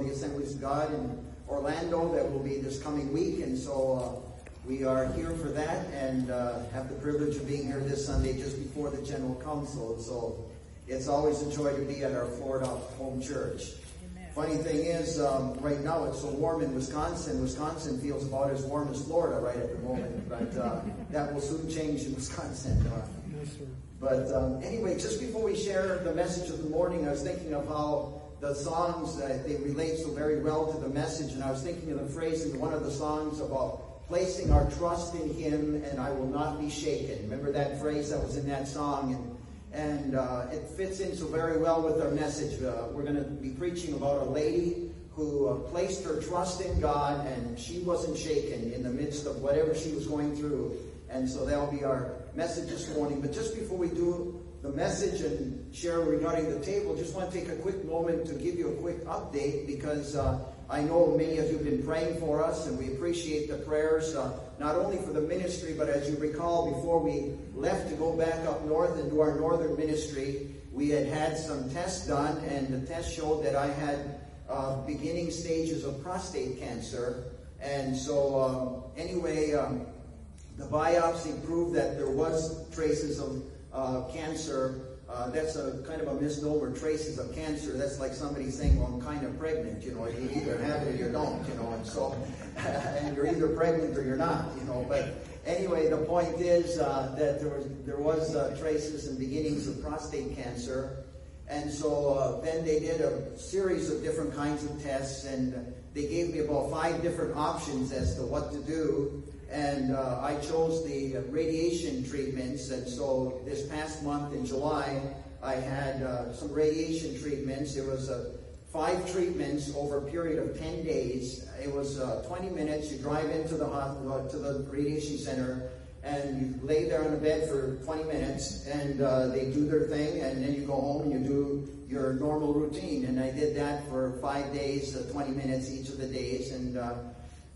the Assemblies of God in Orlando that will be this coming week, and so uh, we are here for that and uh, have the privilege of being here this Sunday just before the General Council. So it's always a joy to be at our Florida home church. Amen. Funny thing is, um, right now it's so warm in Wisconsin. Wisconsin feels about as warm as Florida right at the moment, but uh, that will soon change in Wisconsin. Uh, Yes, sir. but um, anyway, just before we share the message of the morning, I was thinking of how the songs uh, they relate so very well to the message, and I was thinking of the phrase in one of the songs about placing our trust in Him, and I will not be shaken. Remember that phrase that was in that song, and and uh, it fits in so very well with our message. Uh, we're going to be preaching about a lady who uh, placed her trust in God, and she wasn't shaken in the midst of whatever she was going through. And so that'll be our message this morning. But just before we do the message and share regarding the table, just want to take a quick moment to give you a quick update because uh, I know many of you have been praying for us and we appreciate the prayers, uh, not only for the ministry, but as you recall, before we left to go back up north and do our northern ministry, we had had some tests done and the test showed that I had uh, beginning stages of prostate cancer. And so, um, anyway, um, the biopsy proved that there was traces of uh, cancer. Uh, that's a kind of a misnomer, traces of cancer. That's like somebody saying, well, I'm kind of pregnant, you know, you either have it or you don't, you know, and so, and you're either pregnant or you're not, you know, but anyway, the point is uh, that there was, there was uh, traces and beginnings of prostate cancer. And so uh, then they did a series of different kinds of tests, and they gave me about five different options as to what to do. And uh, I chose the radiation treatments. And so this past month in July, I had uh, some radiation treatments. It was uh, five treatments over a period of 10 days. It was uh, 20 minutes. You drive into the hospital, to the radiation center, and you lay there on a bed for 20 minutes, and uh, they do their thing, and then you go home and you do your normal routine. And I did that for five days, uh, 20 minutes each of the days, and uh,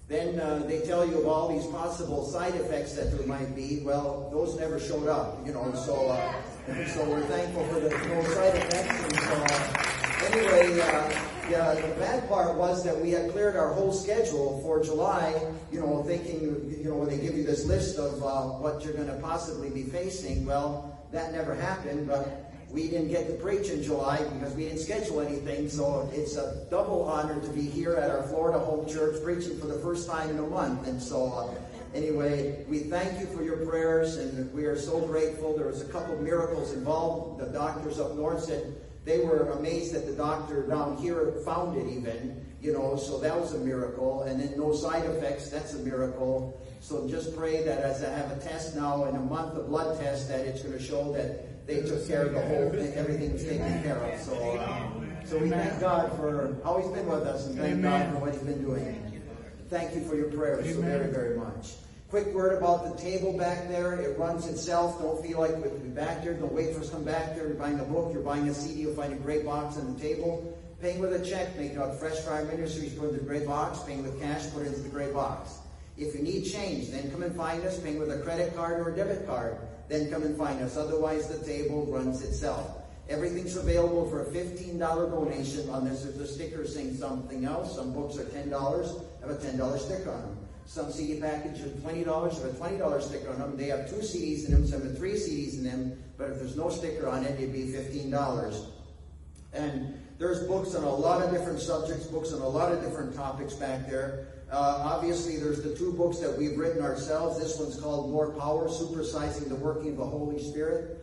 then uh, they tell you of all these possible side effects that there might be. Well, those never showed up, you know. So, uh, so we're thankful for the no side effects. And so, uh, anyway, uh, yeah, the bad part was that we had cleared our whole schedule for July. You know, thinking, you know, when they give you this list of uh, what you're going to possibly be facing, well, that never happened. But we didn't get to preach in July because we didn't schedule anything. So it's a double honor to be here at our Florida home church preaching for the first time in a month. And so, uh, anyway, we thank you for your prayers and we are so grateful. There was a couple miracles involved. The doctors up north said they were amazed that the doctor down here found it even. You know, so that was a miracle. And then no side effects, that's a miracle. So just pray that as I have a test now in a month, a blood test, that it's going to show that they took care of the whole thing, everything was taken care of. So, uh, so we thank God for how He's been with us and thank God for what He's been doing. Thank you for your prayers so very, very much. Quick word about the table back there. It runs itself. Don't feel like we'll be back there. Don't wait for us to come back there. You're buying a book. You're buying a CD. You'll find a great box on the table. Paying with a check, make out Fresh Fire Ministries, put it in the gray box. Paying with cash, put it into the gray box. If you need change, then come and find us. Paying with a credit card or a debit card, then come and find us. Otherwise, the table runs itself. Everything's available for a $15 donation unless there's a sticker saying something else. Some books are $10, have a $10 sticker on them. Some CD packages are $20, have a $20 sticker on them. They have two CDs in them, some have three CDs in them, but if there's no sticker on it, it'd be $15. And there's books on a lot of different subjects, books on a lot of different topics back there. Uh, obviously, there's the two books that we've written ourselves. This one's called More Power, Supersizing the Working of the Holy Spirit,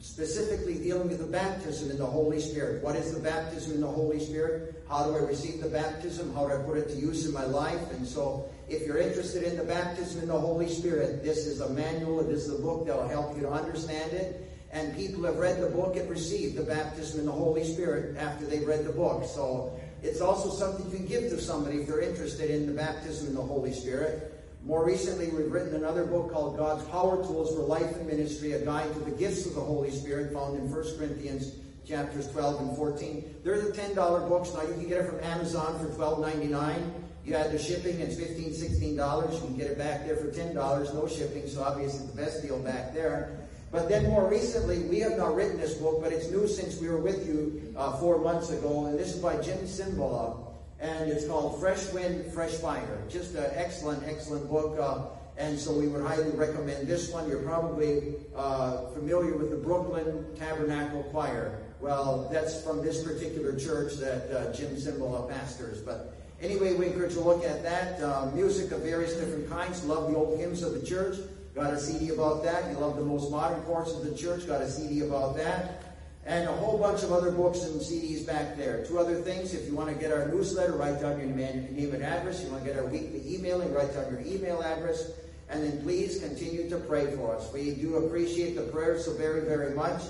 specifically dealing with the baptism in the Holy Spirit. What is the baptism in the Holy Spirit? How do I receive the baptism? How do I put it to use in my life? And so, if you're interested in the baptism in the Holy Spirit, this is a manual, this is a book that will help you to understand it. And people have read the book and received the baptism in the Holy Spirit after they've read the book. So it's also something you can give to somebody if they're interested in the baptism in the Holy Spirit. More recently, we've written another book called God's Power Tools for Life and Ministry, a guide to the gifts of the Holy Spirit, found in 1 Corinthians chapters 12 and 14. They're the $10 books. Now you can get it from Amazon for $12.99. You add the shipping, it's $15, $16. You can get it back there for $10, no shipping, so obviously the best deal back there. But then more recently, we have not written this book, but it's new since we were with you uh, four months ago, and this is by Jim Cymbala. and it's called Fresh Wind, Fresh Fire. Just an excellent, excellent book. Uh, and so we would highly recommend this one. You're probably uh, familiar with the Brooklyn Tabernacle Choir. Well, that's from this particular church that uh, Jim Cymbala pastors. But anyway, we encourage you to look at that. Uh, music of various different kinds. Love the old hymns of the church. Got a CD about that. You love the most modern course of the church. Got a CD about that and a whole bunch of other books and CDs back there. Two other things, if you want to get our newsletter, write down your name and address. You want to get our weekly emailing, write down your email address. And then please continue to pray for us. We do appreciate the prayers so very, very much.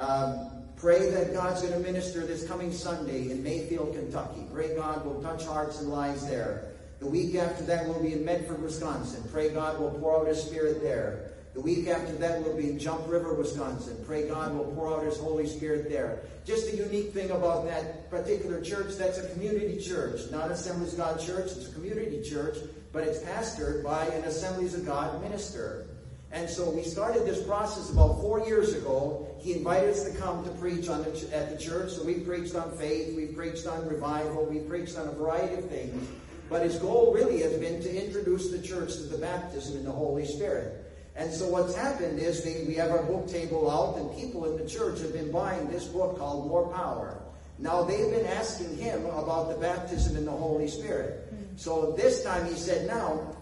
Um, pray that God's going to minister this coming Sunday in Mayfield, Kentucky. Pray God will touch hearts and lives there. The week after that, we'll be in Medford, Wisconsin. Pray God will pour out His Spirit there. The week after that we'll be in Jump River, Wisconsin. Pray God will pour out His Holy Spirit there. Just a unique thing about that particular church, that's a community church, not Assemblies of God church. It's a community church, but it's pastored by an Assemblies of God minister. And so we started this process about four years ago. He invited us to come to preach on the, at the church. So we preached on faith, we preached on revival, we preached on a variety of things. But his goal really has been to introduce the church to the baptism in the Holy Spirit. And so what's happened is we, we have our book table out, and people in the church have been buying this book called More Power. Now they've been asking him about the baptism in the Holy Spirit. Hmm. So this time he said, now,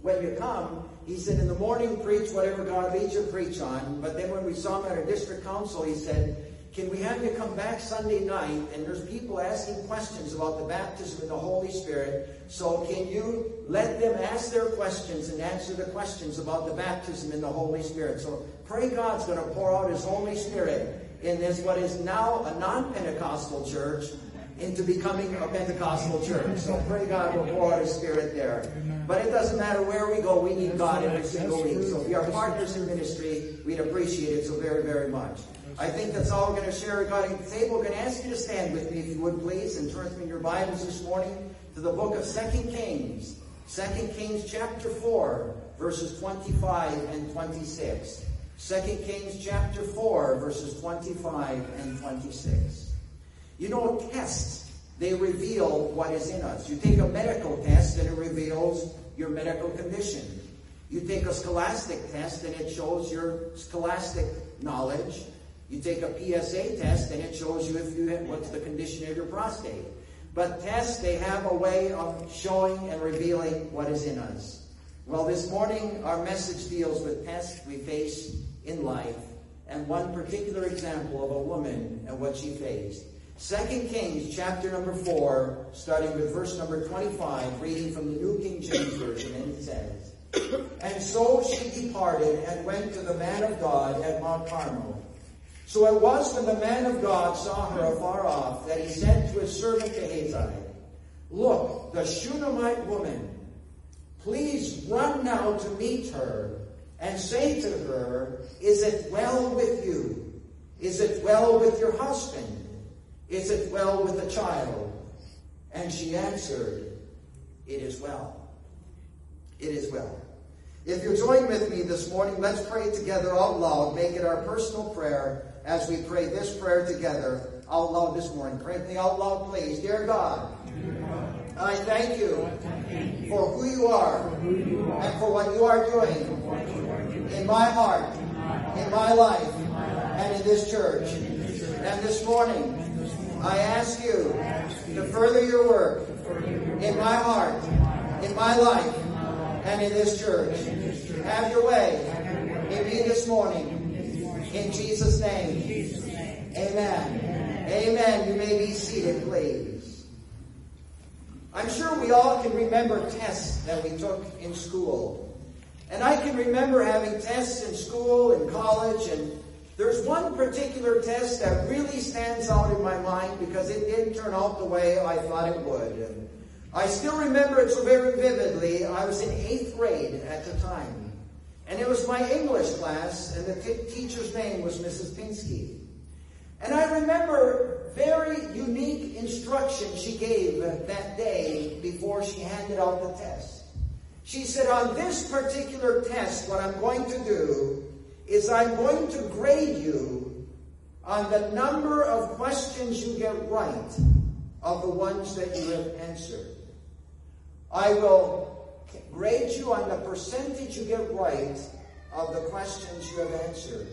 when you come, he said, in the morning preach whatever God leads you to preach on. But then when we saw him at our district council, he said, can we have you come back Sunday night? And there's people asking questions about the baptism in the Holy Spirit. So can you let them ask their questions and answer the questions about the baptism in the Holy Spirit? So pray God's going to pour out His Holy Spirit in this, what is now a non-Pentecostal church, into becoming a Pentecostal church. So pray God will pour out His Spirit there. But it doesn't matter where we go, we need God every single week. So if you are partners in ministry, we'd appreciate it so very, very much. I think that's all we're going to share regarding the table. We're going to ask you to stand with me, if you would please, and turn in your Bibles this morning to the book of Second Kings. Second Kings chapter 4, verses 25 and 26. Second Kings chapter 4, verses 25 and 26. You know, tests, they reveal what is in us. You take a medical test and it reveals your medical condition. You take a scholastic test and it shows your scholastic knowledge. You take a PSA test and it shows you if you have, what's the condition of your prostate. But tests, they have a way of showing and revealing what is in us. Well, this morning our message deals with tests we face in life and one particular example of a woman and what she faced. Second Kings chapter number 4, starting with verse number 25, reading from the New King James Version, and it says, And so she departed and went to the man of God at Mount Carmel. So it was when the man of God saw her afar off that he said to his servant Gehazi, Look, the Shunammite woman, please run now to meet her and say to her, Is it well with you? Is it well with your husband? Is it well with the child? And she answered, It is well. It is well. If you join with me this morning, let's pray together out loud. Make it our personal prayer as we pray this prayer together out loud this morning. Pray with me out loud, please. Dear God, I thank you for who you are and for what you are doing in my heart, in my life, and in this church. And this morning, I ask you to further your work in my heart, in my life, and in this church. Have your way in me this morning. In Jesus' name. Amen. Amen. You may be seated, please. I'm sure we all can remember tests that we took in school. And I can remember having tests in school and college, and there's one particular test that really stands out in my mind because it didn't turn out the way I thought it would. And I still remember it so very vividly. I was in eighth grade at the time. And it was my English class, and the t- teacher's name was Mrs. Pinsky. And I remember very unique instruction she gave that day before she handed out the test. She said, on this particular test, what I'm going to do is I'm going to grade you on the number of questions you get right of the ones that you have answered. I will grade you on the percentage you get right of the questions you have answered.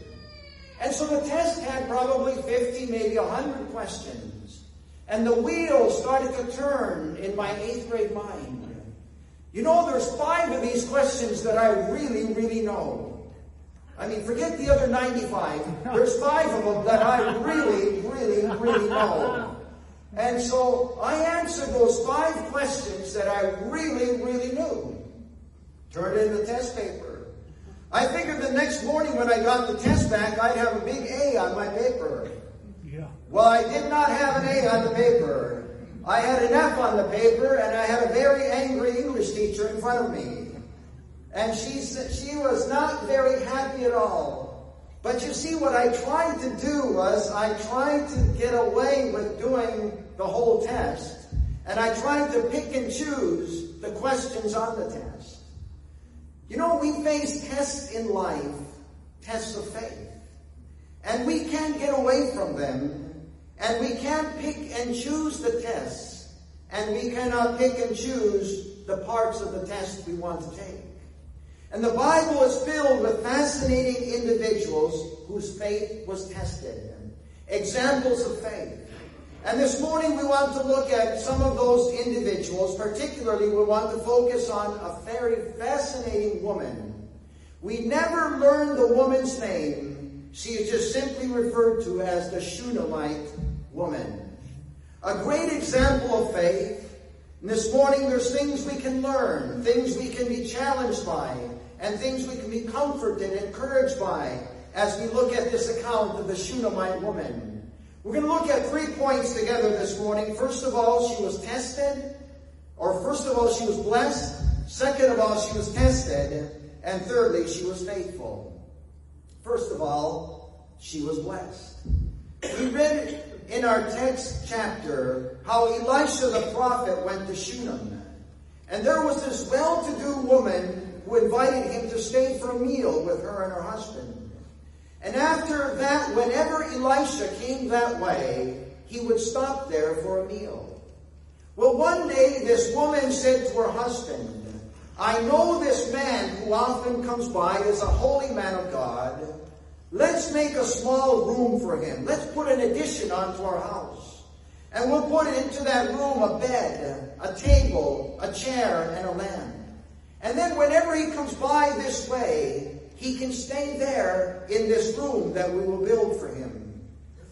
And so the test had probably 50, maybe 100 questions. And the wheels started to turn in my eighth grade mind. You know, there's five of these questions that I really, really know. I mean, forget the other 95. There's five of them that I really, really, really know. And so I answered those five questions that I really, really knew. Turned in the test paper. I figured the next morning when I got the test back, I'd have a big A on my paper. Yeah. Well, I did not have an A on the paper. I had an F on the paper, and I had a very angry English teacher in front of me. And she, she was not very happy at all. But you see, what I tried to do was I tried to get away with doing the whole test. And I tried to pick and choose the questions on the test. You know, we face tests in life, tests of faith. And we can't get away from them and we can't pick and choose the tests. And we cannot pick and choose the parts of the test we want to take. And the Bible is filled with fascinating individuals whose faith was tested. Examples of faith. And this morning we want to look at some of those individuals. Particularly, we want to focus on a very fascinating woman. We never learn the woman's name. She is just simply referred to as the Shunammite woman. A great example of faith. And this morning there's things we can learn, things we can be challenged by, and things we can be comforted and encouraged by as we look at this account of the Shunammite woman. We're going to look at three points together this morning. First of all, she was tested. Or first of all, she was blessed. Second of all, she was tested. And thirdly, she was faithful. First of all, she was blessed. We read in our text chapter how Elisha the prophet went to Shunem. And there was this well-to-do woman who invited him to stay for a meal with her and her husband. And after that, whenever Elisha came that way, he would stop there for a meal. Well, one day this woman said to her husband, I know this man who often comes by is a holy man of God, Let's make a small room for him. Let's put an addition onto our house. And we'll put into that room a bed, a table, a chair, and a lamp. And then whenever he comes by this way, he can stay there in this room that we will build for him.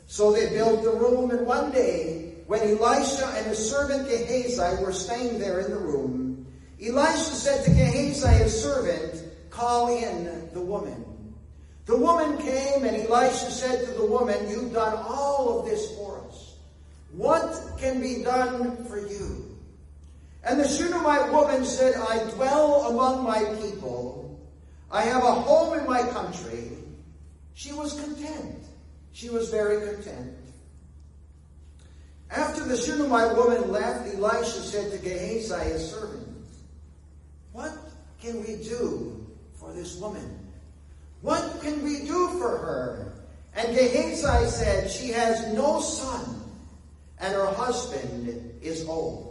So they built the room, and one day, when Elisha and his servant Gehazi were staying there in the room, Elisha said to Gehazi, his servant, Call in the woman. The woman came, and Elisha said to the woman, You've done all of this for us. What can be done for you? And the Shunammite woman said, I dwell among my people. I have a home in my country. She was content. She was very content. After the Shunammite woman left, Elisha said to Gehazi, his servant, What can we do for this woman? What can we do for her? And Gehazi said, She has no son, and her husband is old.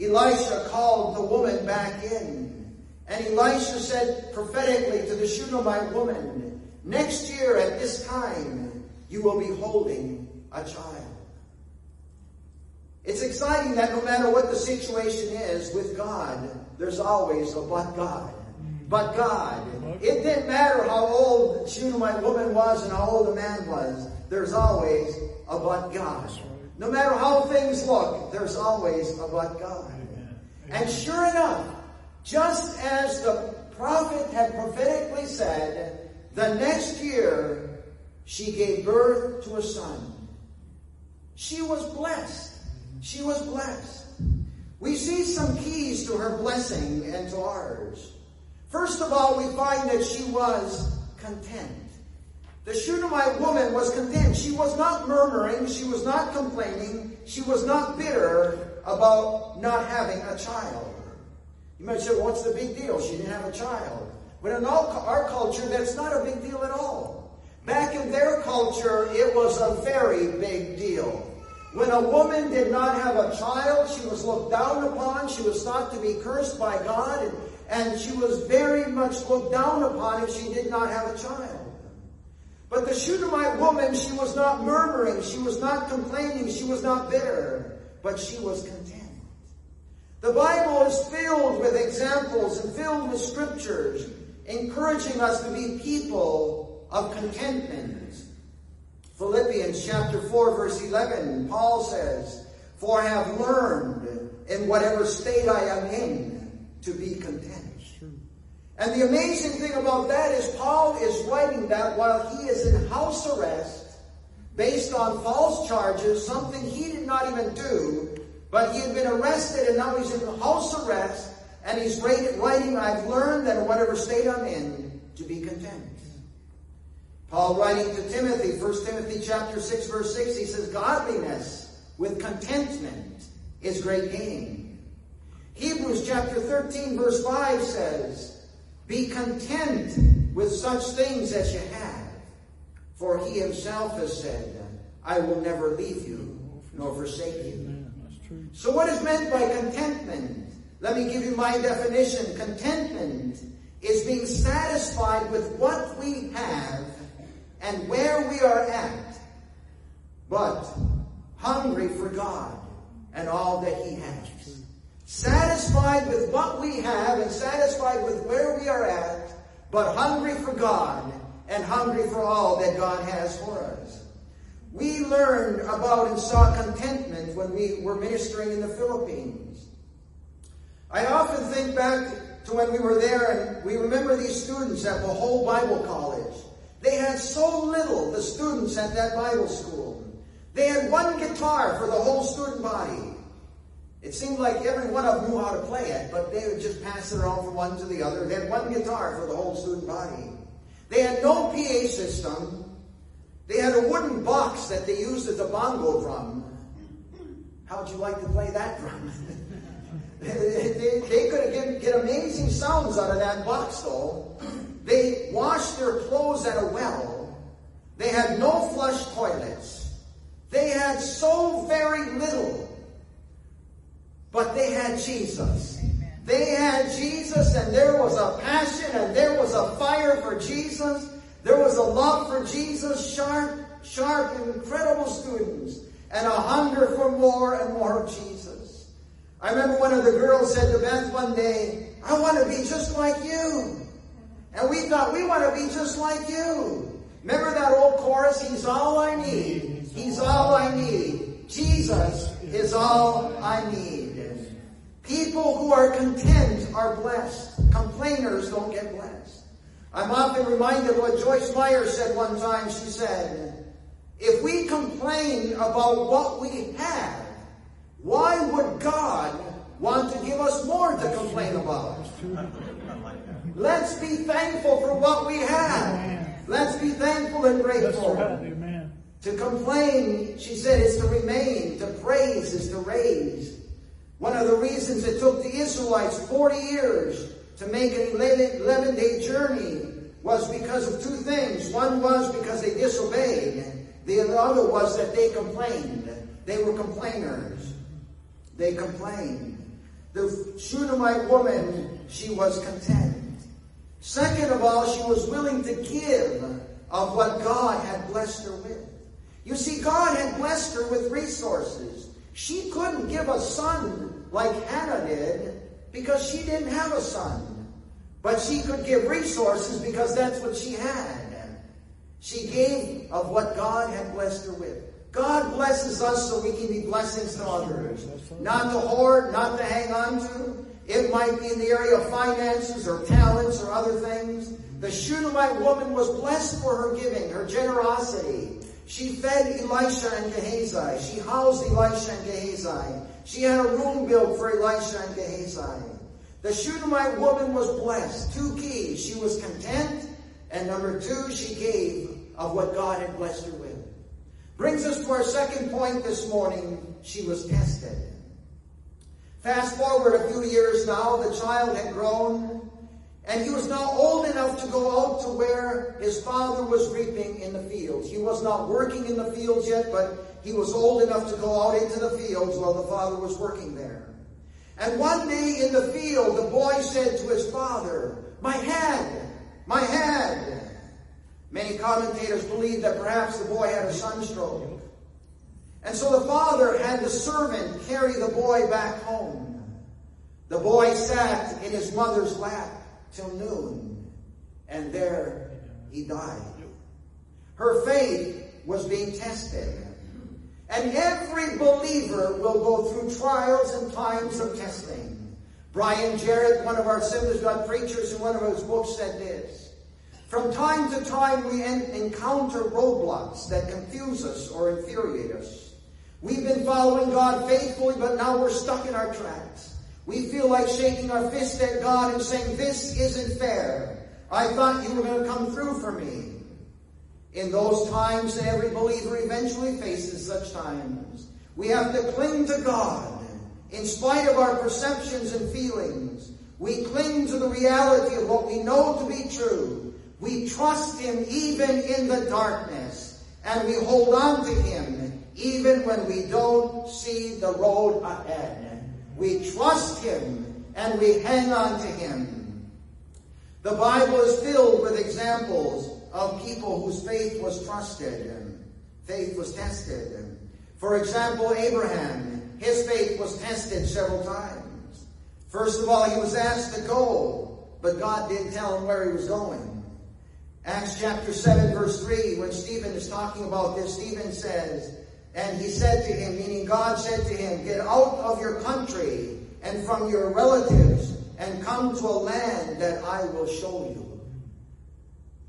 Elisha called the woman back in, and Elisha said prophetically to the Shunammite woman, Next year at this time, you will be holding a child. It's exciting that no matter what the situation is with God, there's always a but God. But God. It didn't matter how old the Shunammite woman was and how old the man was. There's always a but God. No matter how things look, there's always a but God. And sure enough, just as the prophet had prophetically said, the next year she gave birth to a son. She was blessed. She was blessed. We see some keys to her blessing and to ours. First of all, we find that she was content. The Shunammite woman was content. She was not murmuring. She was not complaining. She was not bitter about not having a child. You might say, well, what's the big deal? She didn't have a child. But in our culture, that's not a big deal at all. Back in their culture, it was a very big deal. When a woman did not have a child, she was looked down upon. She was thought to be cursed by God, and, and she was very much looked down upon if she did not have a child. But the Shunammite woman, she was not murmuring, she was not complaining, she was not bitter, but she was content. The Bible is filled with examples and filled with scriptures encouraging us to be people of contentment. Philippians chapter 4 verse 11, Paul says, For I have learned in whatever state I am in to be content. And the amazing thing about that is Paul is writing that while he is in house arrest based on false charges, something he did not even do, but he had been arrested and now he's in house arrest and he's writing, I've learned that in whatever state I'm in, to be content. Paul writing to Timothy, 1 Timothy chapter 6, verse 6, he says, Godliness with contentment is great gain. Hebrews chapter 13, verse 5 says, Be content with such things as you have, for he himself has said, I will never leave you nor forsake you. So what is meant by contentment? Let me give you my definition. Contentment is being satisfied with what we have and where we are at, but hungry for God and all that He has. Satisfied with what we have and satisfied with where we are at, but hungry for God and hungry for all that God has for us. We learned about and saw contentment when we were ministering in the Philippines. I often think back to when we were there and we remember these students at the whole Bible college. They had so little, the students at that Bible school. They had one guitar for the whole student body. It seemed like every one of them knew how to play it, but they would just pass it around from one to the other. They had one guitar for the whole student body. They had no PA system. They had a wooden box that they used as a bongo drum. How would you like to play that drum? they, they, could get, get amazing sounds out of that box, though. They washed their clothes at a well. They had no flush toilets. They had so very little. But they had Jesus. They had Jesus, and there was a passion, and there was a fire for Jesus. There was a love for Jesus, sharp, sharp, incredible students, and a hunger for more and more of Jesus. I remember one of the girls said to Beth one day, I want to be just like you. And we thought, we want to be just like you. Remember that old chorus, He's all I need. He's all I need. Jesus is all I need. People who are content are blessed. Complainers don't get blessed. I'm often reminded of what Joyce Meyer said one time. She said, if we complain about what we have, why would God want to give us more to complain about? Let's be thankful for what we have. Let's be thankful and grateful. To complain, she said, is to remain. To praise is to raise. One of the reasons it took the Israelites 40 years to make an 11 day journey was because of two things. One was because they disobeyed. The other was that they complained. They were complainers. They complained. The Shunammite woman, she was content. Second of all, she was willing to give of what God had blessed her with. You see, God had blessed her with resources. She couldn't give a son like Hannah did because she didn't have a son. But she could give resources because that's what she had. She gave of what God had blessed her with. God blesses us so we can be blessings to others. Not to hoard, not to hang on to, it might be in the area of finances or talents or other things. The Shunammite woman was blessed for her giving, her generosity. She fed Elisha and Gehazi. She housed Elisha and Gehazi. She had a room built for Elisha and Gehazi. The Shunammite woman was blessed. Two keys. She was content, and number two, she gave of what God had blessed her with. Brings us to our second point this morning. She was tested. Fast forward a few years now, the child had grown, And he was now old enough to go out to where his father was reaping in the fields. He was not working in the fields yet, but he was old enough to go out into the fields while the father was working there. And one day in the field, the boy said to his father, My head, my head. Many commentators believe that perhaps the boy had a sunstroke. And so the father had the servant carry the boy back home. The boy sat in his mother's lap till noon, and there he died. Her faith was being tested. And every believer will go through trials and times of testing. Brian Jarrett, one of our Assemblies God preachers in one of his books said this. From time to time we encounter roadblocks that confuse us or infuriate us. We've been following God faithfully, but now we're stuck in our tracks. We feel like shaking our fist at God and saying, this isn't fair. I thought you were going to come through for me. In those times, every believer eventually faces such times, we have to cling to God in spite of our perceptions and feelings. We cling to the reality of what we know to be true. We trust Him even in the darkness, and we hold on to Him even when we don't see the road ahead. We trust Him and we hang on to Him. The Bible is filled with examples of people whose faith was trusted and faith was tested. For example, Abraham, his faith was tested several times. First of all, he was asked to go, but God didn't tell him where he was going. Acts chapter 7 verse 3, when Stephen is talking about this, Stephen says, and he said to him, meaning God said to him, get out of your country and from your relatives and come to a land that I will show you.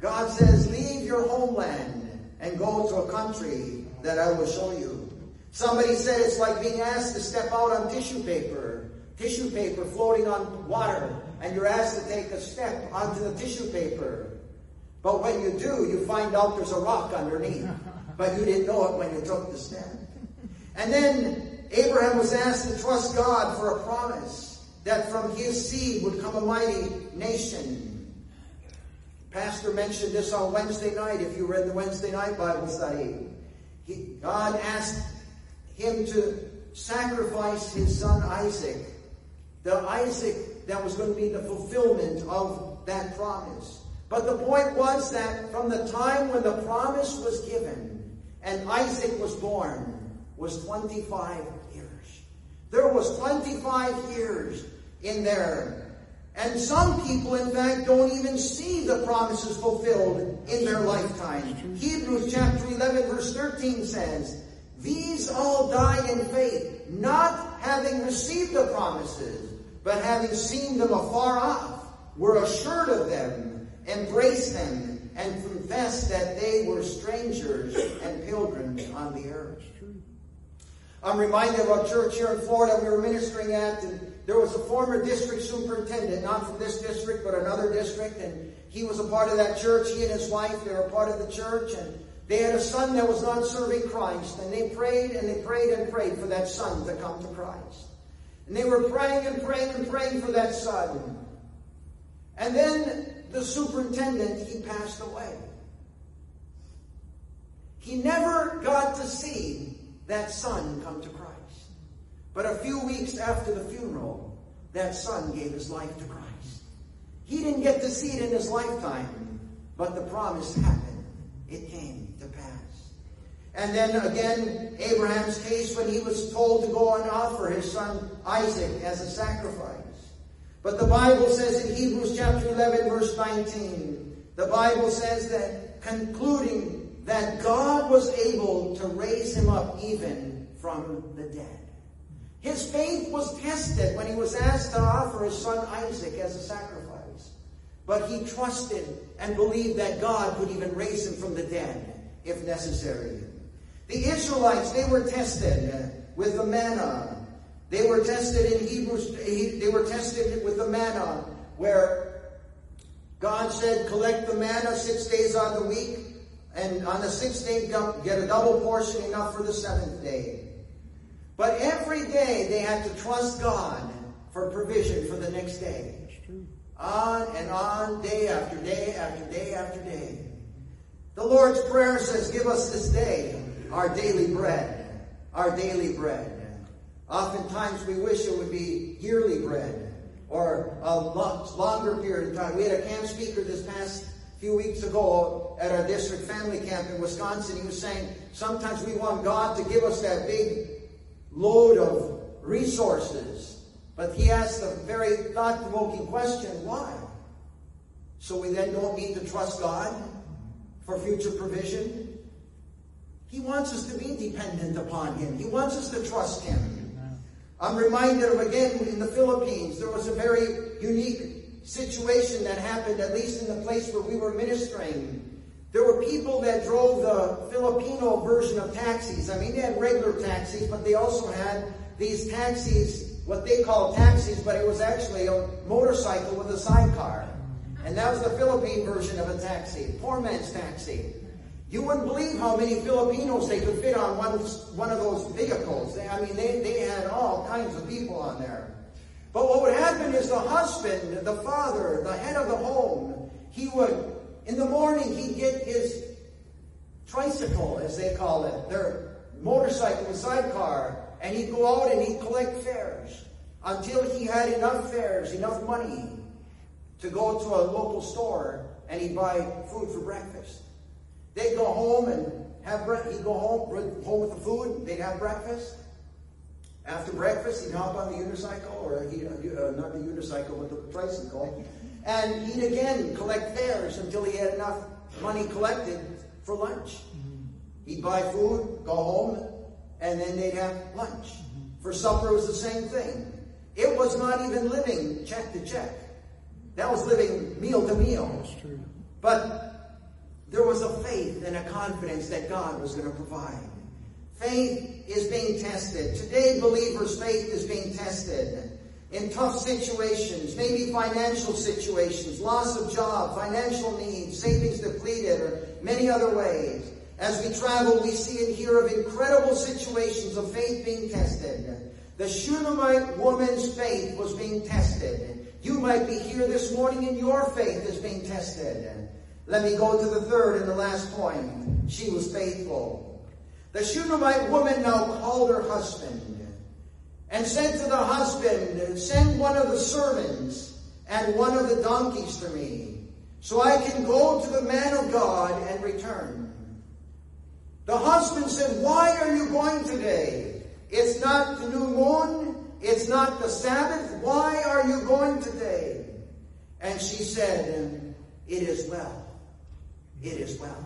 God says, leave your homeland and go to a country that I will show you. Somebody said it's like being asked to step out on tissue paper, tissue paper floating on water, and you're asked to take a step onto the tissue paper. But when you do, you find out there's a rock underneath. But you didn't know it when you took the step. And then Abraham was asked to trust God for a promise that from his seed would come a mighty nation. Pastor mentioned this on Wednesday night, if you read the Wednesday night Bible study. He, God asked him to sacrifice his son Isaac. The Isaac that was going to be the fulfillment of that promise. But the point was that from the time when the promise was given and Isaac was born was 25 years. There was 25 years in there and some people, in fact, don't even see the promises fulfilled in their lifetime. Hebrews chapter 11 verse 13 says, These all died in faith, not having received the promises, but having seen them afar off, were assured of them, embraced them, and confessed that they were strangers and pilgrims on the earth. I'm reminded of a church here in Florida we were ministering at, and there was a former district superintendent, not from this district, but another district, and he was a part of that church. He and his wife, they were a part of the church, and they had a son that was not serving Christ, and they prayed and they prayed and prayed for that son to come to Christ. And they were praying and praying and praying for that son. And then the superintendent, he passed away. He never got to see that son come to Christ. But a few weeks after the funeral, that son gave his life to Christ. He didn't get to see it in his lifetime, but the promise happened. It came to pass. And then again, Abraham's case when he was told to go and offer his son Isaac as a sacrifice. But the Bible says in Hebrews chapter 11 verse 19, the Bible says that concluding that God was able to raise him up even from the dead. His faith was tested when he was asked to offer his son Isaac as a sacrifice. But he trusted and believed that God would even raise him from the dead if necessary. The Israelites, they were tested with the manna. They were tested in Hebrews, they were tested with the manna where God said, collect the manna six days on the week, and on the sixth day, get a double portion enough for the seventh day. But every day they had to trust God for provision for the next day. On and on, day after day after day after day. The Lord's Prayer says, Give us this day our daily bread. Our daily bread. Oftentimes we wish it would be yearly bread or a longer period of time. We had a camp speaker this past few weeks ago at our district family camp in Wisconsin. He was saying sometimes we want God to give us that big load of resources. But he asked a very thought provoking question why? So we then don't need to trust God for future provision? He wants us to be dependent upon Him. He wants us to trust Him. I'm reminded of again in the Philippines, there was a very unique situation that happened, at least in the place where we were ministering. There were people that drove the Filipino version of taxis. I mean, they had regular taxis, but they also had these taxis, what they call taxis, but it was actually a motorcycle with a sidecar. And that was the Philippine version of a taxi, poor man's taxi. You wouldn't believe how many Filipinos they could fit on one, one of those vehicles. I mean, they, they had all kinds of people on there. But what would happen is the husband, the father, the head of the home, he would, in the morning, he'd get his tricycle, as they call it, their motorcycle, sidecar, and he'd go out and he'd collect fares until he had enough fares, enough money to go to a local store and he'd buy food for breakfast. They'd go home and have breakfast. He'd go home, home with the food. They'd have breakfast. After breakfast, he'd hop on the unicycle, or he, uh, uh not the unicycle, but the tricycle, and he'd again collect fares until he had enough money collected for lunch. Mm-hmm. He'd buy food, go home, and then they'd have lunch. Mm-hmm. For supper, it was the same thing. It was not even living check to check. That was living meal to meal. That's true. But there was a faith and a confidence that God was going to provide. Faith is being tested. Today, believers' faith is being tested in tough situations, maybe financial situations, loss of job, financial needs, savings depleted, or many other ways. As we travel, we see and hear of incredible situations of faith being tested. The Shunammite woman's faith was being tested. You might be here this morning and your faith is being tested. Let me go to the third and the last point. She was faithful. The Shunammite woman now called her husband and said to the husband, Send one of the servants and one of the donkeys to me, so I can go to the man of God and return. The husband said, Why are you going today? It's not the new moon. It's not the Sabbath. Why are you going today? And she said, It is well. It is well.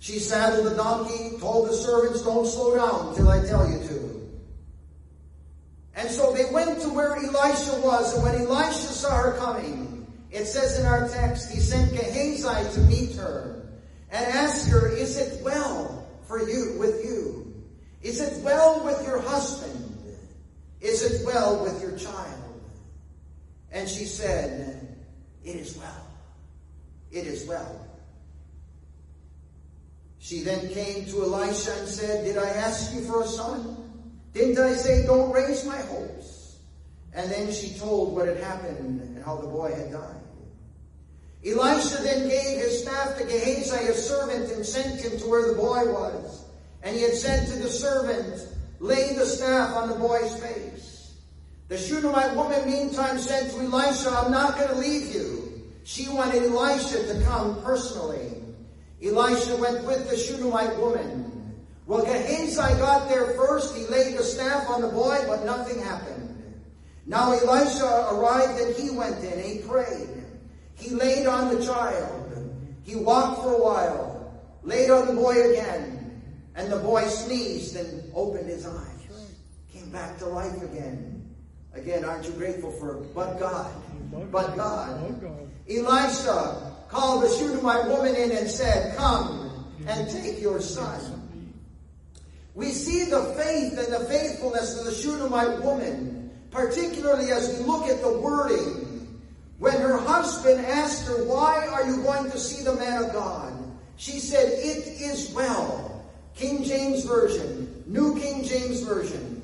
She saddled the donkey, told the servants, Don't slow down till I tell you to. And so they went to where Elisha was, and when Elisha saw her coming, it says in our text, he sent Gehazi to meet her and ask her, Is it well for you with you? Is it well with your husband? Is it well with your child? And she said, It is well. It is well. She then came to Elisha and said, Did I ask you for a son? Didn't I say, Don't raise my hopes? And then she told what had happened and how the boy had died. Elisha then gave his staff to Gehazi, his servant, and sent him to where the boy was. And he had said to the servant, Lay the staff on the boy's face. The Shunammite woman meantime said to Elisha, I'm not going to leave you. She wanted Elisha to come personally. Elisha went with the Shunammite woman. Well, Gehazi got there first. He laid the staff on the boy, but nothing happened. Now Elisha arrived and he went in he prayed. He laid on the child. He walked for a while, laid on the boy again, and the boy sneezed and opened his eyes. Came back to life again. Again, aren't you grateful for but God? But God. Elisha called the Shunammite woman in and said, Come and take your son. We see the faith and the faithfulness of the Shunammite woman, particularly as we look at the wording. When her husband asked her, Why are you going to see the man of God? She said, It is well. King James Version, New King James Version.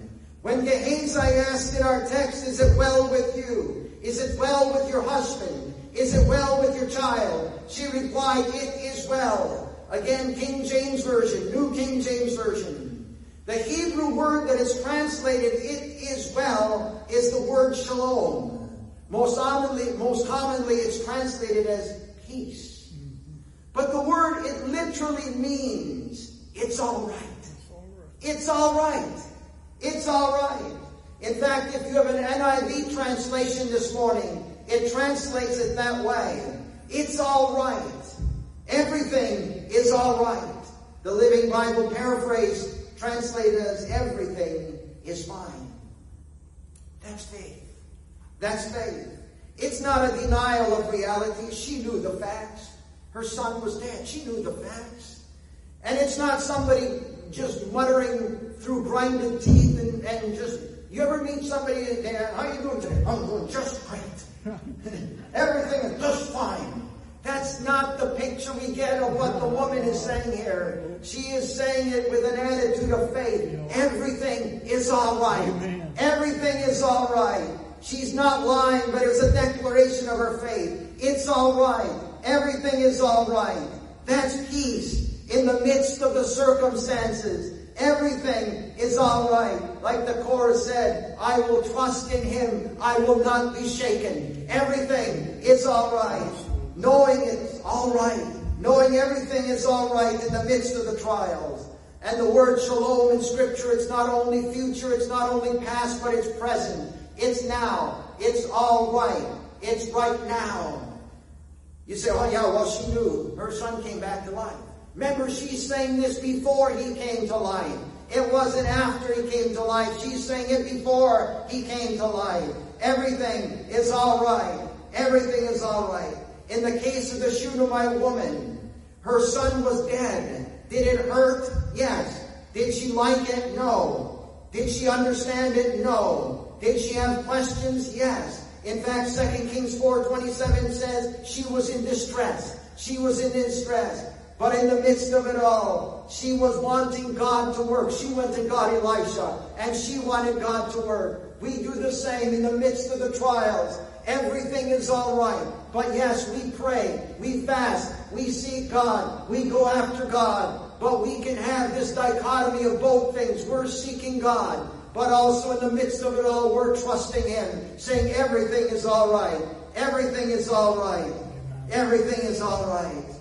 When Gehazi asked in our text, is it well with you? Is it well with your husband? Is it well with your child? She replied, it is well. Again, King James Version, New King James Version. The Hebrew word that is translated, it is well, is the word shalom. Most commonly, most commonly it's translated as peace. But the word, it literally means it's all right. It's all right. It's all right. In fact, if you have an NIV translation this morning, it translates it that way. It's all right. Everything is all right. The Living Bible paraphrase translated as everything is fine. That's faith. That's faith. It's not a denial of reality. She knew the facts. Her son was dead. She knew the facts. And it's not somebody just muttering through grinded teeth and, and just, you ever meet somebody there, how you doing today? I'm doing just great. Everything is just fine. That's not the picture we get of what the woman is saying here. She is saying it with an attitude of faith. Everything is all right. Everything is all right. She's not lying, but it's a declaration of her faith. It's all right. Everything is all right. That's peace in the midst of the circumstances. Everything is all right. Like the chorus said, I will trust in him. I will not be shaken. Everything is all right. Knowing it's all right. Knowing everything is all right in the midst of the trials. And the word shalom in scripture, it's not only future, it's not only past, but it's present. It's now. It's all right. It's right now. You say, oh yeah, well she knew. Her son came back to life. Remember, she's saying this before he came to life. It wasn't after he came to life. She's saying it before he came to life. Everything is all right. Everything is all right. In the case of the Shunammite woman, her son was dead. Did it hurt? Yes. Did she like it? No. Did she understand it? No. Did she have questions? Yes. In fact, 2 Kings 4.27 says she was in distress. She was in distress. But in the midst of it all, she was wanting God to work. She went to God Elisha, and she wanted God to work. We do the same in the midst of the trials. Everything is all right. But yes, we pray, we fast, we seek God, we go after God. But we can have this dichotomy of both things. We're seeking God, but also in the midst of it all, we're trusting Him, saying everything is all right. Everything is all right. Everything is all right.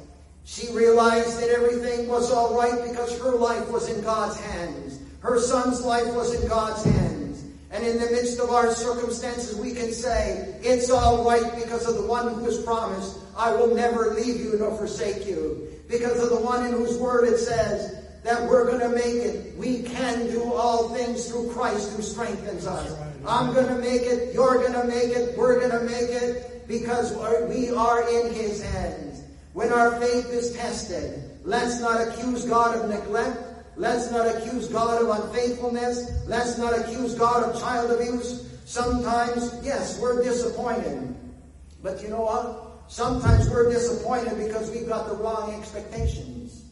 She realized that everything was all right because her life was in God's hands. Her son's life was in God's hands. And in the midst of our circumstances, we can say, it's all right because of the one who has promised, I will never leave you nor forsake you. Because of the one in whose word it says that we're going to make it. We can do all things through Christ who strengthens us. I'm going to make it. You're going to make it. We're going to make it because we are in his hands. When our faith is tested, let's not accuse God of neglect. Let's not accuse God of unfaithfulness. Let's not accuse God of child abuse. Sometimes, yes, we're disappointed. But you know what? Sometimes we're disappointed because we've got the wrong expectations.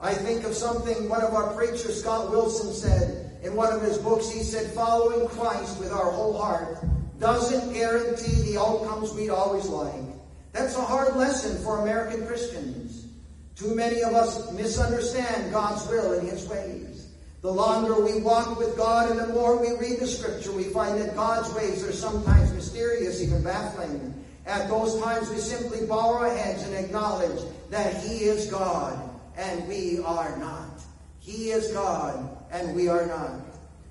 I think of something one of our preachers, Scott Wilson, said in one of his books. He said, following Christ with our whole heart doesn't guarantee the outcomes we'd always like. That's a hard lesson for American Christians. Too many of us misunderstand God's will and His ways. The longer we walk with God and the more we read the scripture, we find that God's ways are sometimes mysterious, even baffling. At those times, we simply bow our heads and acknowledge that He is God and we are not. He is God and we are not.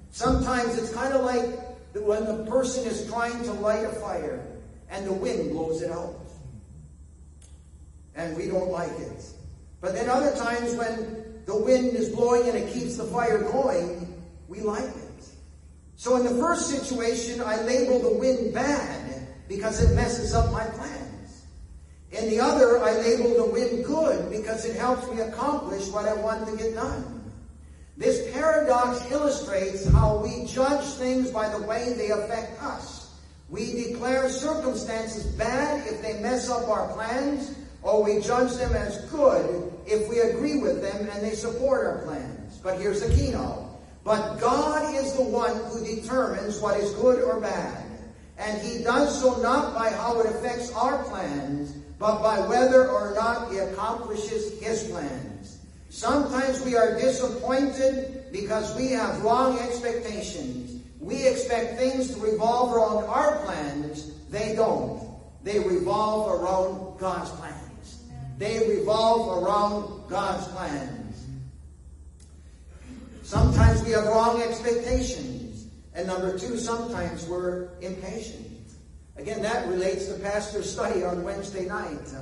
Sometimes it's kind of like when the person is trying to light a fire and the wind blows it out and we don't like it. But then other times when the wind is blowing and it keeps the fire going, we like it. So in the first situation, I label the wind bad because it messes up my plans. In the other, I label the wind good because it helps me accomplish what I want to get done. This paradox illustrates how we judge things by the way they affect us. We declare circumstances bad if they mess up our plans, or we judge them as good if we agree with them and they support our plans. But here's the keynote. But God is the one who determines what is good or bad. And he does so not by how it affects our plans, but by whether or not he accomplishes his plans. Sometimes we are disappointed because we have wrong expectations. We expect things to revolve around our plans. They don't. They revolve around God's plans. They revolve around God's plans. Sometimes we have wrong expectations. And number two, sometimes we're impatient. Again, that relates to Pastor's study on Wednesday night.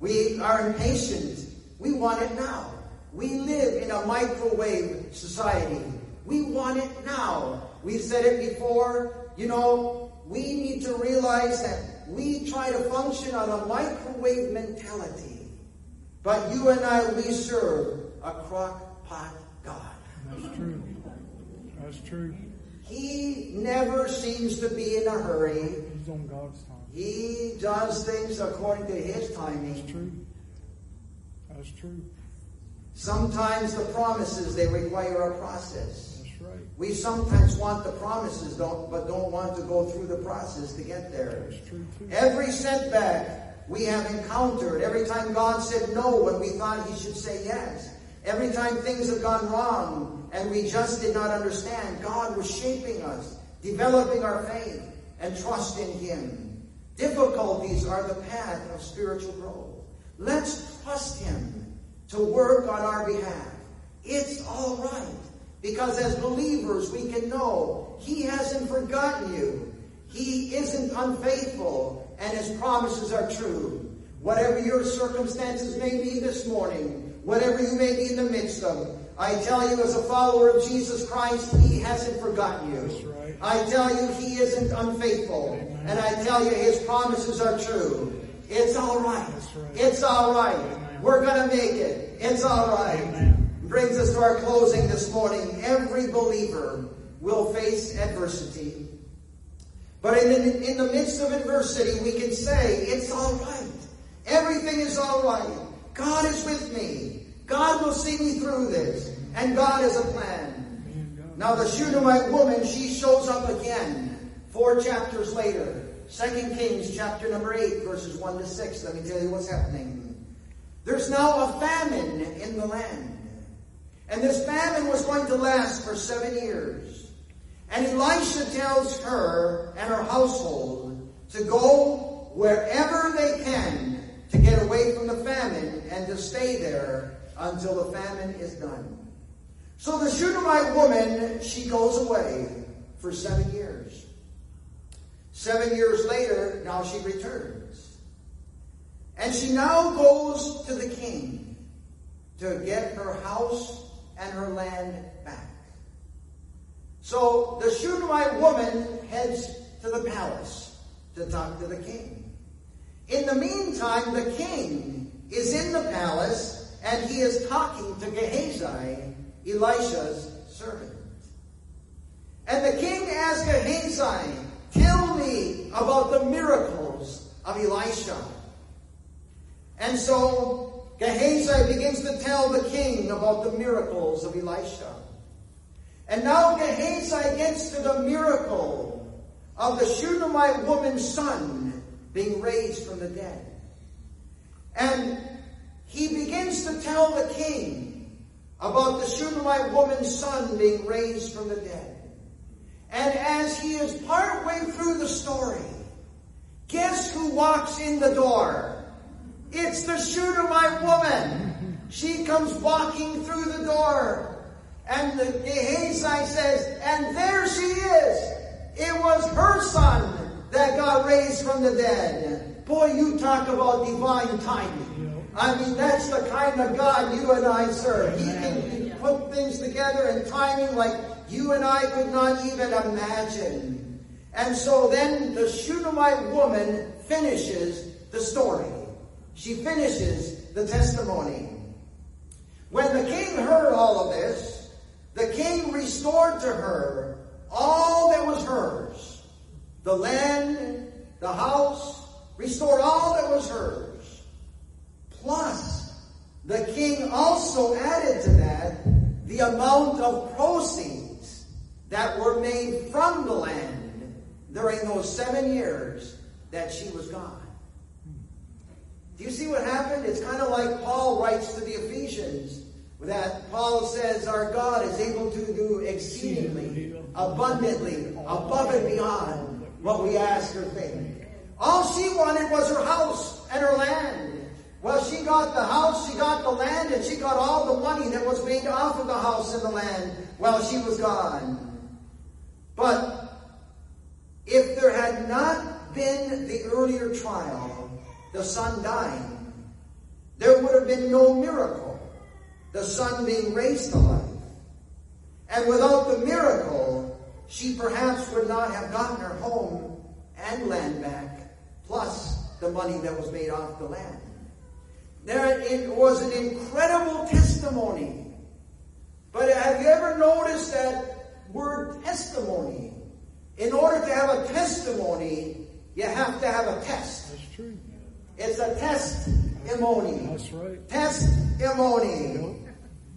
We are impatient. We want it now. We live in a microwave society. We want it now. We've said it before. You know, we need to realize that we try to function on a microwave mentality. But you and I, we serve a crock pot God. That's true. That's true. He never seems to be in a hurry. He's on God's time. He does things according to his timing. That's true. That's true. Sometimes the promises, they require a process. That's right. We sometimes want the promises, don't, but don't want to go through the process to get there. That's true too. Every setback we have encountered, every time God said no when we thought He should say yes, every time things have gone wrong and we just did not understand, God was shaping us, developing our faith and trust in Him. Difficulties are the path of spiritual growth. Let's trust Him to work on our behalf. It's all right. Because as believers, we can know He hasn't forgotten you. He isn't unfaithful, and His promises are true. Whatever your circumstances may be this morning, whatever you may be in the midst of, I tell you as a follower of Jesus Christ, He hasn't forgotten you. Right. I tell you, He isn't unfaithful. Amen. And I tell you, His promises are true. It's all right. Right. It's all right. Amen. We're going to make it. It's all right. Amen. Brings us to our closing this morning. Every believer will face adversity. But in the, in the midst of adversity, we can say, it's all right. Everything is all right. God is with me. God will see me through this. And God has a plan. Now the Shunammite woman, she shows up again four chapters later. Second Kings chapter number 8, verses 1 to 6. Let me tell you what's happening. There's now a famine in the land. And this famine was going to last for seven years. And Elisha tells her and her household to go wherever they can to get away from the famine and to stay there until the famine is done. So the Shunammite woman, she goes away for seven years. Seven years later, now she returns. And she now goes to the king to get her house and her land. So the Shunammite woman heads to the palace to talk to the king. In the meantime, the king is in the palace and he is talking to Gehazi, Elisha's servant. And the king asks Gehazi, Tell me about the miracles of Elisha. And so Gehazi begins to tell the king about the miracles of Elisha. And now Gehazi gets to the miracle of the Shunammite woman's son being raised from the dead. And he begins to tell the king about the Shunammite woman's son being raised from the dead. And as he is partway through the story, guess who walks in the door? It's the Shunammite woman. She comes walking through the door. And the Gehazi says, and there she is. It was her son that got raised from the dead. Boy, you talk about divine timing. I mean, that's the kind of God you and I serve. He can put things together in timing like you and I could not even imagine. And so then the Shunammite woman finishes the story. She finishes the testimony. When the king heard all of this, the king restored to her all that was hers. The land, the house, restored all that was hers. Plus, the king also added to that the amount of proceeds that were made from the land during those seven years that she was gone. Do you see what happened? It's kind of like Paul writes to the Ephesians that Paul says our God is able to do exceedingly, abundantly, above and beyond what we ask or think. All she wanted was her house and her land. Well, she got the house, she got the land, and she got all the money that was made off of the house and the land while she was gone. But if there had not been the earlier trial, the son dying, there would have been no miracle, the son being raised to life. And without the miracle, she perhaps would not have gotten her home and land back, plus the money that was made off the land. There it was an incredible testimony. But have you ever noticed that word testimony? In order to have a testimony, you have to have a test. That's true. It's a testimony. That's right. Testimony.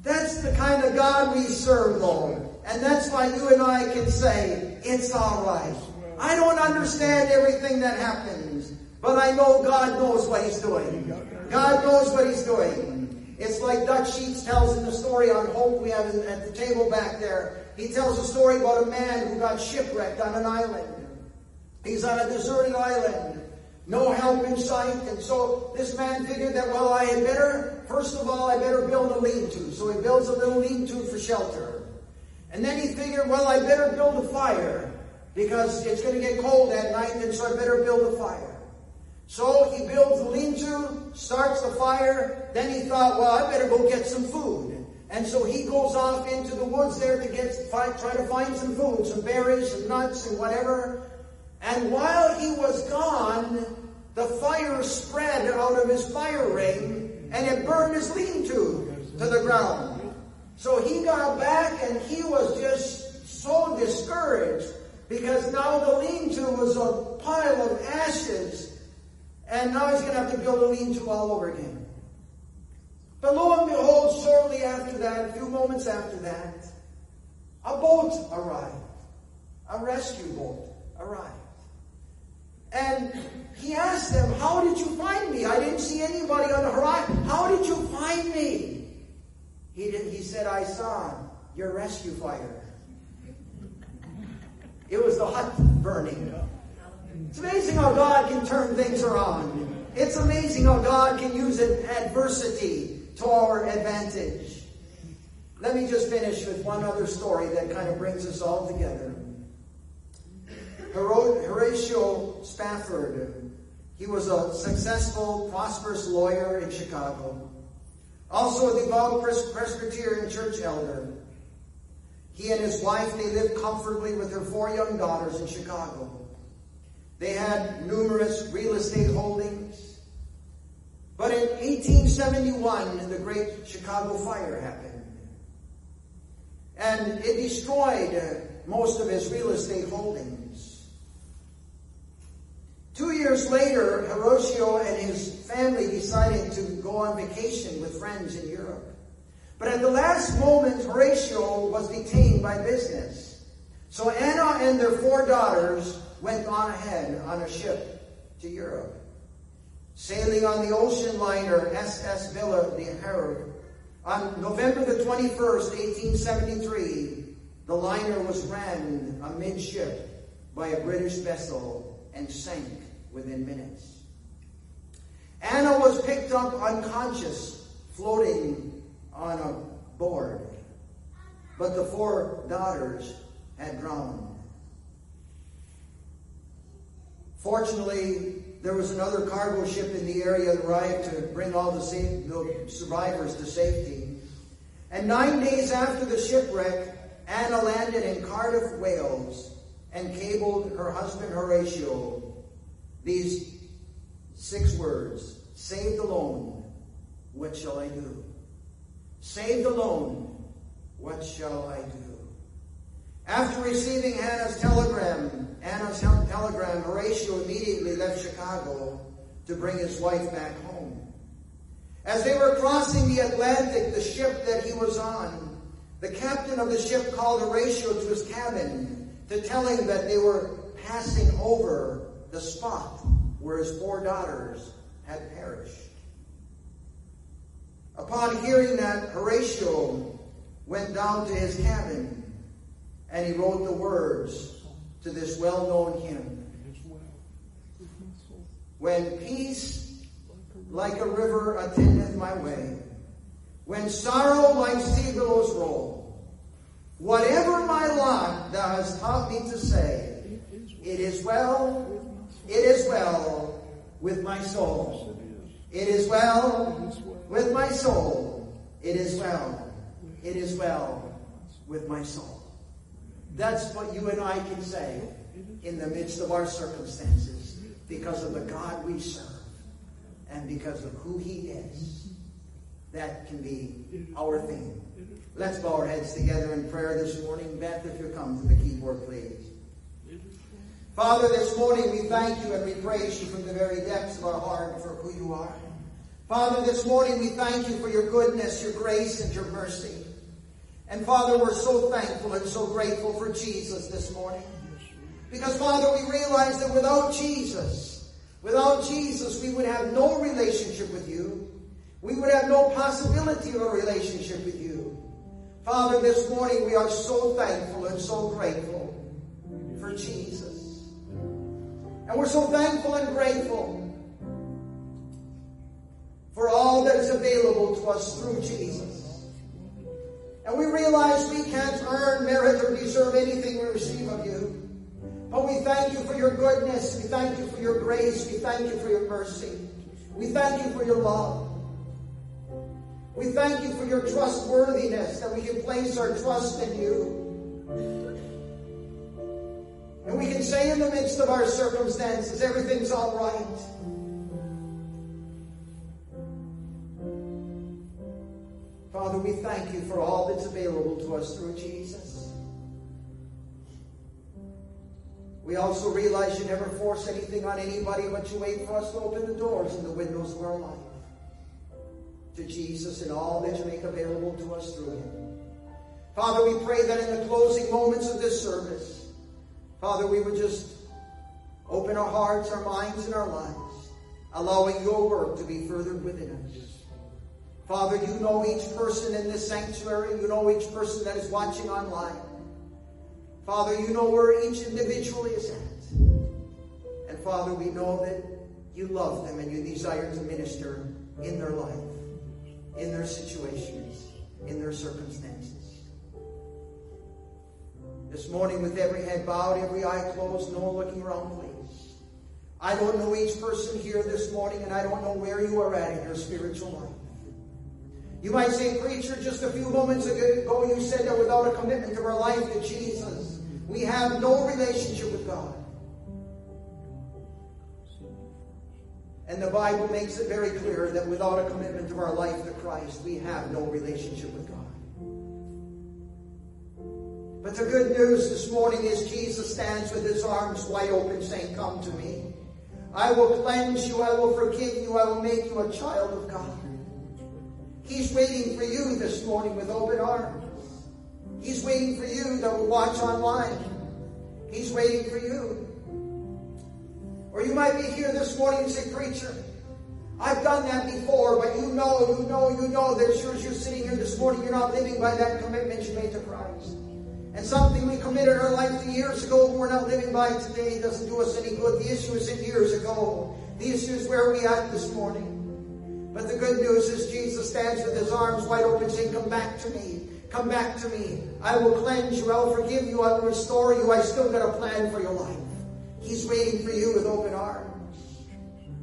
That's the kind of God we serve, Lord. And that's why you and I can say, it's all right. I don't understand everything that happens, but I know God knows what He's doing. God knows what He's doing. It's like Dutch Sheets tells in the story on Hope we have at the table back there. He tells a story about a man who got shipwrecked on an island. He's on a deserted island. No help in sight. And so this man figured that, well, I had better, first of all, I better build a lean-to. So he builds a little lean-to for shelter. And then he figured, well, I better build a fire because it's going to get cold at night, and so I better build a fire. So he builds the lean-to, starts the fire. Then he thought, well, I better go get some food. And so he goes off into the woods there to get find, try to find some food, some berries, some nuts, and whatever. And while he was gone, the fire spread out of his fire ring, and it burned his lean-to to the ground. So he got back, and he was just so discouraged because now the lean-to was a pile of ashes, and now he's going to have to build a lean-to all over again. But lo and behold, shortly after that, a few moments after that, a boat arrived. A rescue boat arrived. And he asked them, How did you find me? I didn't see anybody on the horizon. How did you find me? He, did, he said, I saw your rescue fire. It was the hut burning. It's amazing how God can turn things around. It's amazing how God can use adversity to our advantage. Let me just finish with one other story that kind of brings us all together. Horatio Spafford, he was a successful, prosperous lawyer in Chicago. Also a devout Presbyterian church elder. He and his wife, they lived comfortably with their four young daughters in Chicago. They had numerous real estate holdings. But in 1871, the great Chicago fire happened. And it destroyed uh, most of his real estate holdings. Two years later, Horatio and his family decided to go on vacation with friends in Europe. But at the last moment, Horatio was detained by business. So Anna and their four daughters went on ahead on a ship to Europe. Sailing on the ocean liner SS Ville du Havre, on November the 21st, 1873, the liner was rammed amidship by a British vessel and sank within minutes. Anna was picked up unconscious, floating on a board, but the four daughters had drowned. Fortunately, there was another cargo ship in the area arrived to bring all the, the survivors to safety. And nine days after the shipwreck, Anna landed in Cardiff, Wales, and cabled her husband Horatio these six words Saved alone, what shall I do? Saved alone, what shall I do? After receiving Hannah's telegram, Anna's telegram, Horatio immediately left Chicago to bring his wife back home. As they were crossing the Atlantic, the ship that he was on, The captain of the ship called Horatio to his cabin to tell him that they were passing over the spot where his four daughters had perished. Upon hearing that, Horatio went down to his cabin and he wrote the words to this well known hymn When peace like a river attendeth my way, when sorrow like sea billows roll, whatever my lot thou hast taught me to say, it is well, it is well with my soul. It is well with my soul. It is well. It is well with my soul. That's what you and I can say in the midst of our circumstances because of the God we serve and because of who He is. That can be our theme. Let's bow our heads together in prayer this morning. Beth, if you'll come to the keyboard, please. Father, this morning we thank you and we praise you from the very depths of our heart for who you are. Father, this morning we thank you for your goodness, your grace, and your mercy. And Father, we're so thankful and so grateful for Jesus this morning. Because Father, we realize that without Jesus, without Jesus, we would have no relationship with you. We would have no possibility of a relationship with you. Father, this morning we are so thankful and so grateful for Jesus. And we're so thankful and grateful for all that is available to us through Jesus. And we realize we can't earn, merit, or deserve anything we receive of you. But we thank you for your goodness. We thank you for your grace. We thank you for your mercy. We thank you for your love. We thank you for your trustworthiness, that we can place our trust in you. And we can say in the midst of our circumstances, everything's all right. Father, we thank you for all that's available to us through Jesus. We also realize you never force anything on anybody, but you wait for us to open the doors and the windows of our life to Jesus and all that you make available to us through him. Father, we pray that in the closing moments of this service, Father, we would just open our hearts, our minds, and our lives, allowing your work to be furthered within us. Father, you know each person in this sanctuary. You know each person that is watching online. Father, you know where each individual is at. And Father, we know that you love them and you desire to minister in their life, in their situations, in their circumstances. This morning, with every head bowed, every eye closed, no looking around, please. I don't know each person here this morning, and I don't know where you are at in your spiritual life. You might say, Preacher, just a few moments ago you said that without a commitment of our life to Jesus, we have no relationship with God. And the Bible makes it very clear that without a commitment of our life to Christ, we have no relationship with God. But the good news this morning is Jesus stands with his arms wide open saying, Come to me. I will cleanse you. I will forgive you. I will make you a child of God. He's waiting for you this morning with open arms. He's waiting for you that will watch online. He's waiting for you. Or you might be here this morning and say, Preacher, I've done that before, but you know, you know, you know that as you're sitting here this morning, you're not living by that commitment you made to Christ. And something we committed our life years ago, we're not living by today, doesn't do us any good. The issue isn't years ago. The issue is where are we at this morning. But the good news is Jesus stands with his arms wide open saying, Come back to me. Come back to me. I will cleanse you. I will forgive you. I will restore you. I still got a plan for your life. He's waiting for you with open arms.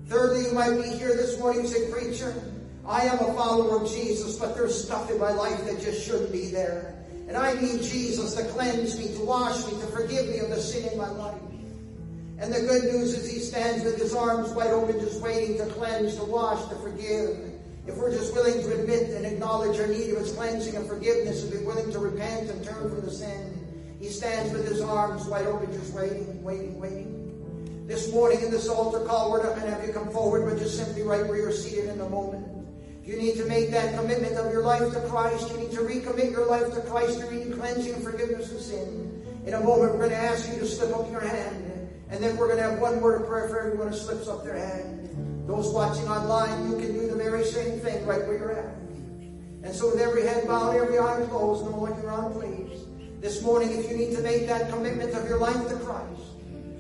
Thirdly, you might be here this morning and say, Preacher, I am a follower of Jesus, but there's stuff in my life that just shouldn't be there. And I need Jesus to cleanse me, to wash me, to forgive me of the sin in my life. And the good news is he stands with his arms wide open, just waiting to cleanse, to wash, to forgive. If we're just willing to admit and acknowledge our need of his cleansing and forgiveness, and be willing to repent and turn from the sin, he stands with his arms wide open, just waiting, waiting, waiting. This morning in this altar call, we're not going to have you come forward, but just simply right where you're seated in the moment. You need to make that commitment of your life to Christ. You need to recommit your life to Christ to renew cleansing and forgiveness of sin. In a moment, we're going to ask you to slip up your hand. And then we're going to have one word of prayer for everyone who slips up their hand. Those watching online, you can do the very same thing right where you're at. And so with every head bowed, every eye closed, no one you're on, please. This morning, if you need to make that commitment of your life to Christ,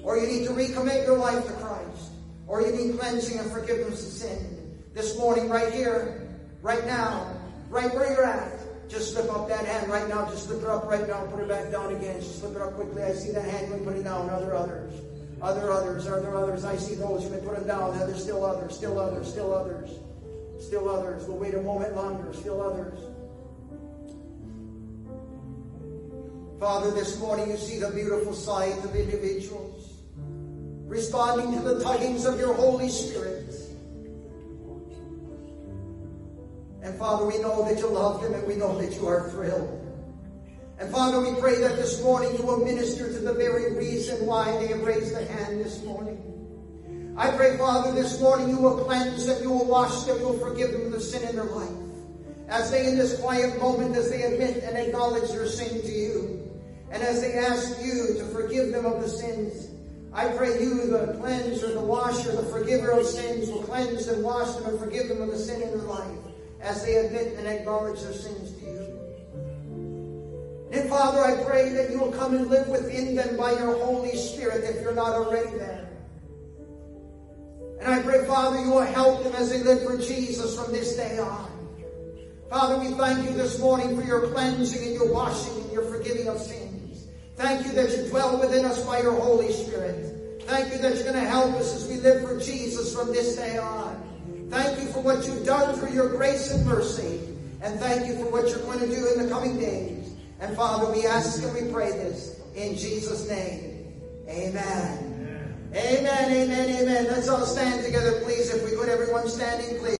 or you need to recommit your life to Christ, or you need cleansing and forgiveness of sin, this morning, right here, right now, right where you're at, just slip up that hand right now. Just slip it up right now. Put it back down again. Just slip it up quickly. I see that hand. You put it down. Other others. Other others. Are there others? I see those. You may put them down. There's still others. Still others. Still others. Still others. We'll wait a moment longer. Still others. Father, this morning you see the beautiful sight of individuals responding to the tuggings of your Holy Spirit. And Father, we know that you love them and we know that you are thrilled. And Father, we pray that this morning you will minister to the very reason why they have raised the hand this morning. I pray, Father, this morning you will cleanse them, you will wash them, you will forgive them of the sin in their life. As they, in this quiet moment, as they admit and acknowledge their sin to you, and as they ask you to forgive them of the sins, I pray you, the cleanser, the washer, the forgiver of sins, will cleanse and wash them and forgive them of the sin in their life as they admit and acknowledge their sins to you. And Father, I pray that you will come and live within them by your Holy Spirit if you're not already there. And I pray, Father, you will help them as they live for Jesus from this day on. Father, we thank you this morning for your cleansing and your washing and your forgiving of sins. Thank you that you dwell within us by your Holy Spirit. Thank you that you're going to help us as we live for Jesus from this day on. Thank you for what you've done for your grace and mercy. And thank you for what you're going to do in the coming days. And Father, we ask and we pray this in Jesus' name. Amen. Amen, amen, amen. Let's all stand together, please. If we could, everyone standing, please.